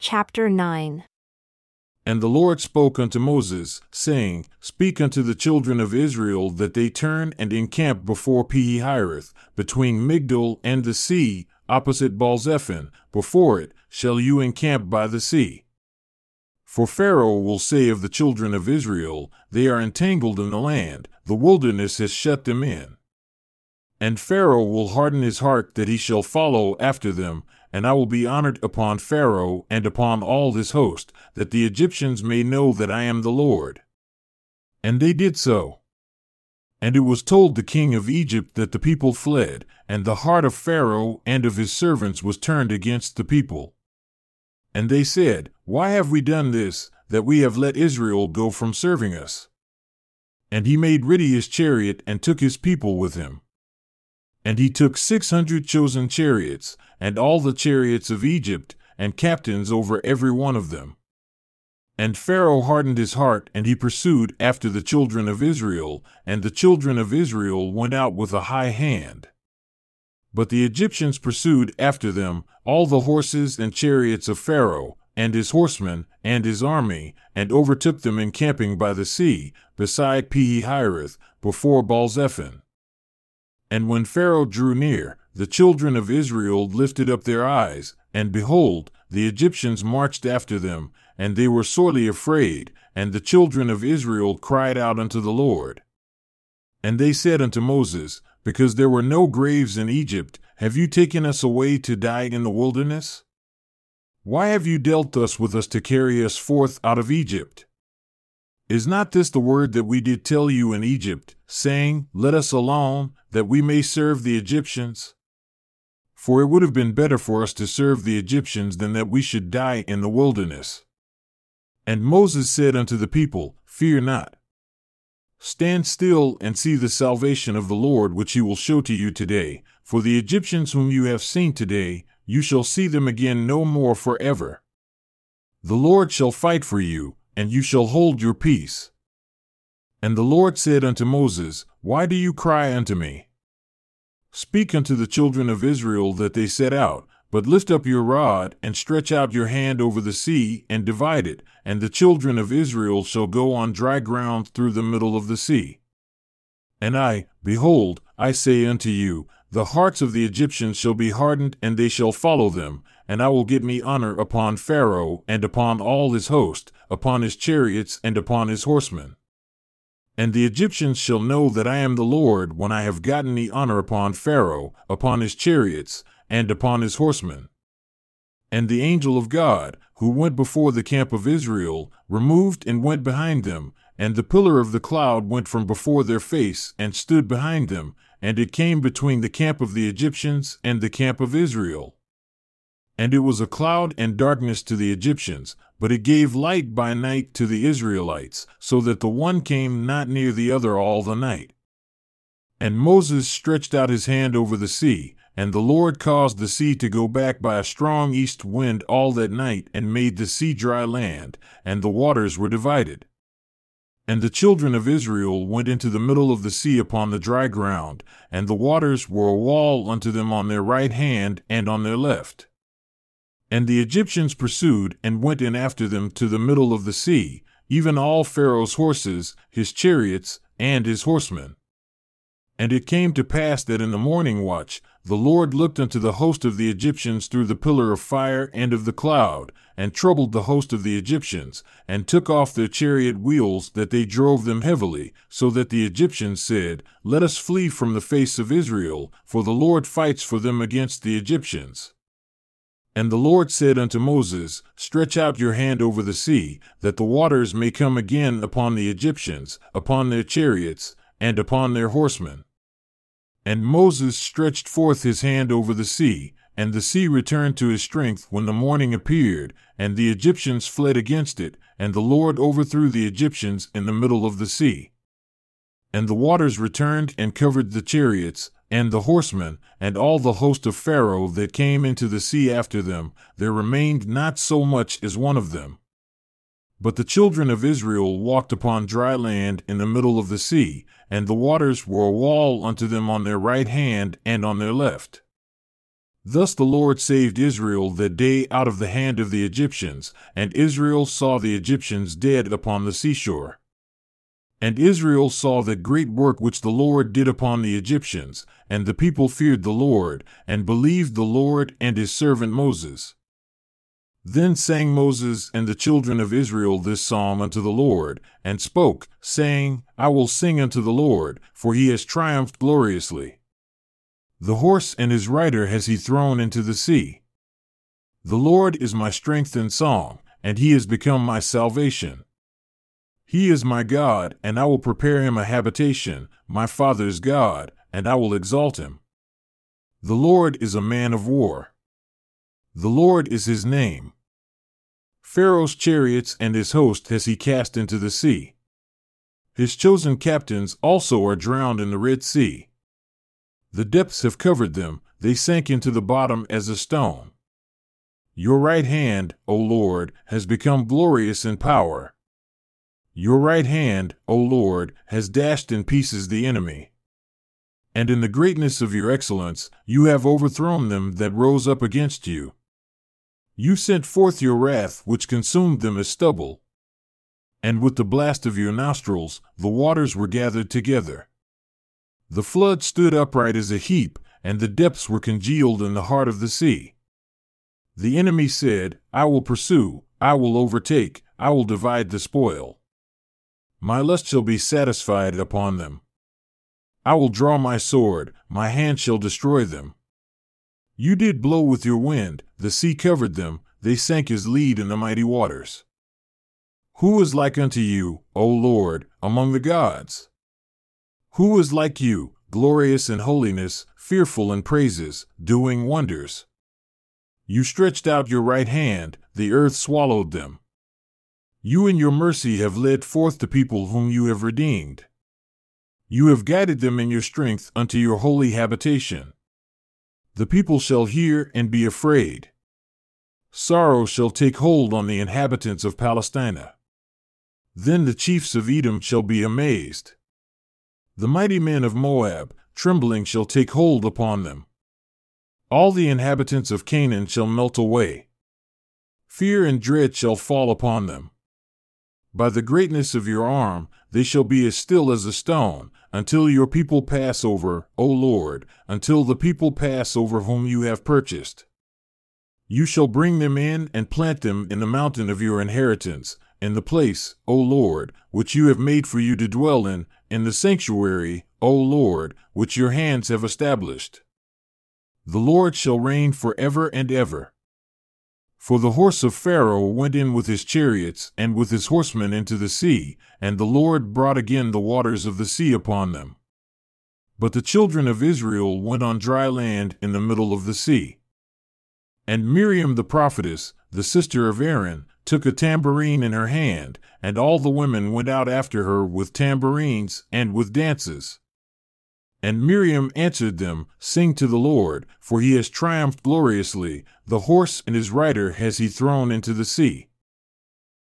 Chapter 9 And the Lord spoke unto Moses, saying, Speak unto the children of Israel that they turn and encamp before Pi-hahiroth, between Migdol and the sea, opposite Baalzephon. Before it shall you encamp by the sea. For Pharaoh will say of the children of Israel, They are entangled in the land, the wilderness has shut them in. And Pharaoh will harden his heart that he shall follow after them, and I will be honored upon Pharaoh and upon all his host, that the Egyptians may know that I am the Lord. And they did so. And it was told the king of Egypt that the people fled, and the heart of Pharaoh and of his servants was turned against the people. And they said, Why have we done this, that we have let Israel go from serving us? And he made ready his chariot and took his people with him. And he took six hundred chosen chariots, and all the chariots of Egypt, and captains over every one of them. And Pharaoh hardened his heart, and he pursued after the children of Israel, and the children of Israel went out with a high hand. But the Egyptians pursued after them all the horses and chariots of Pharaoh, and his horsemen, and his army, and overtook them encamping by the sea, beside Pi-hahiroth, before Baalzephon. And when Pharaoh drew near, the children of Israel lifted up their eyes, and behold, the Egyptians marched after them, and they were sorely afraid, and the children of Israel cried out unto the Lord. And they said unto Moses, Because there were no graves in Egypt, have you taken us away to die in the wilderness? Why have you dealt thus with us to carry us forth out of Egypt? Is not this the word that we did tell you in Egypt, saying, Let us alone, that we may serve the Egyptians? For it would have been better for us to serve the Egyptians than that we should die in the wilderness. And Moses said unto the people, Fear not. Stand still and see the salvation of the Lord which he will show to you today. For the Egyptians whom you have seen today, you shall see them again no more forever. The Lord shall fight for you, and you shall hold your peace. And the Lord said unto Moses, Why do you cry unto me? Speak unto the children of Israel that they set out, but lift up your rod, and stretch out your hand over the sea, and divide it, and the children of Israel shall go on dry ground through the middle of the sea. And I, behold, I say unto you, the hearts of the Egyptians shall be hardened, and they shall follow them, and I will get me honor upon Pharaoh, and upon all his host, upon his chariots, and upon his horsemen. And the Egyptians shall know that I am the Lord when I have gotten the honor upon Pharaoh, upon his chariots, and upon his horsemen. And the angel of God, who went before the camp of Israel, removed and went behind them, and the pillar of the cloud went from before their face and stood behind them, and it came between the camp of the Egyptians and the camp of Israel. And it was a cloud and darkness to the Egyptians, but it gave light by night to the Israelites, so that the one came not near the other all the night. And Moses stretched out his hand over the sea, and the Lord caused the sea to go back by a strong east wind all that night, and made the sea dry land, and the waters were divided. And the children of Israel went into the middle of the sea upon the dry ground, and the waters were a wall unto them on their right hand and on their left. And the Egyptians pursued and went in after them to the middle of the sea, even all Pharaoh's horses, his chariots, and his horsemen. And it came to pass that in the morning watch the Lord looked unto the host of the Egyptians through the pillar of fire and of the cloud, and troubled the host of the Egyptians, and took off their chariot wheels that they drove them heavily, so that the Egyptians said, Let us flee from the face of Israel, for the Lord fights for them against the Egyptians. And the Lord said unto Moses, Stretch out your hand over the sea, that the waters may come again upon the Egyptians, upon their chariots, and upon their horsemen. And Moses stretched forth his hand over the sea, and the sea returned to his strength when the morning appeared, and the Egyptians fled against it, and the Lord overthrew the Egyptians in the middle of the sea. And the waters returned and covered the chariots, and the horsemen, and all the host of Pharaoh that came into the sea after them, there remained not so much as one of them. But the children of Israel walked upon dry land in the middle of the sea, and the waters were a wall unto them on their right hand and on their left. Thus the Lord saved Israel that day out of the hand of the Egyptians, and Israel saw the Egyptians dead upon the seashore. And Israel saw the great work which the Lord did upon the Egyptians, and the people feared the Lord, and believed the Lord and his servant Moses. Then sang Moses and the children of Israel this psalm unto the Lord, and spoke, saying, I will sing unto the Lord, for he has triumphed gloriously. The horse and his rider has he thrown into the sea. The Lord is my strength and song, and he has become my salvation. He is my God, and I will prepare him a habitation, my father's God, and I will exalt him. The Lord is a man of war. The Lord is his name. Pharaoh's chariots and his host has he cast into the sea. His chosen captains also are drowned in the Red Sea. The depths have covered them, they sank into the bottom as a stone. Your right hand, O Lord, has become glorious in power. Your right hand, O Lord, has dashed in pieces the enemy. And in the greatness of your excellence, you have overthrown them that rose up against you. You sent forth your wrath, which consumed them as stubble. And with the blast of your nostrils, the waters were gathered together. The flood stood upright as a heap, and the depths were congealed in the heart of the sea. The enemy said, I will pursue, I will overtake, I will divide the spoil. My lust shall be satisfied upon them. I will draw my sword, my hand shall destroy them. You did blow with your wind, the sea covered them, they sank as lead in the mighty waters. Who is like unto you, O Lord, among the gods? Who is like you, glorious in holiness, fearful in praises, doing wonders? You stretched out your right hand, the earth swallowed them. You in your mercy have led forth the people whom you have redeemed. You have guided them in your strength unto your holy habitation. The people shall hear and be afraid. Sorrow shall take hold on the inhabitants of Palestina. Then the chiefs of Edom shall be amazed. The mighty men of Moab, trembling, shall take hold upon them. All the inhabitants of Canaan shall melt away. Fear and dread shall fall upon them. By the greatness of your arm, they shall be as still as a stone, until your people pass over, O Lord, until the people pass over whom you have purchased. You shall bring them in and plant them in the mountain of your inheritance, in the place, O Lord, which you have made for you to dwell in, in the sanctuary, O Lord, which your hands have established. The Lord shall reign for ever and ever. For the horse of Pharaoh went in with his chariots and with his horsemen into the sea, and the Lord brought again the waters of the sea upon them. But the children of Israel went on dry land in the middle of the sea. And Miriam the prophetess, the sister of Aaron, took a tambourine in her hand, and all the women went out after her with tambourines and with dances. And Miriam answered them, Sing to the Lord, for he has triumphed gloriously, the horse and his rider has he thrown into the sea.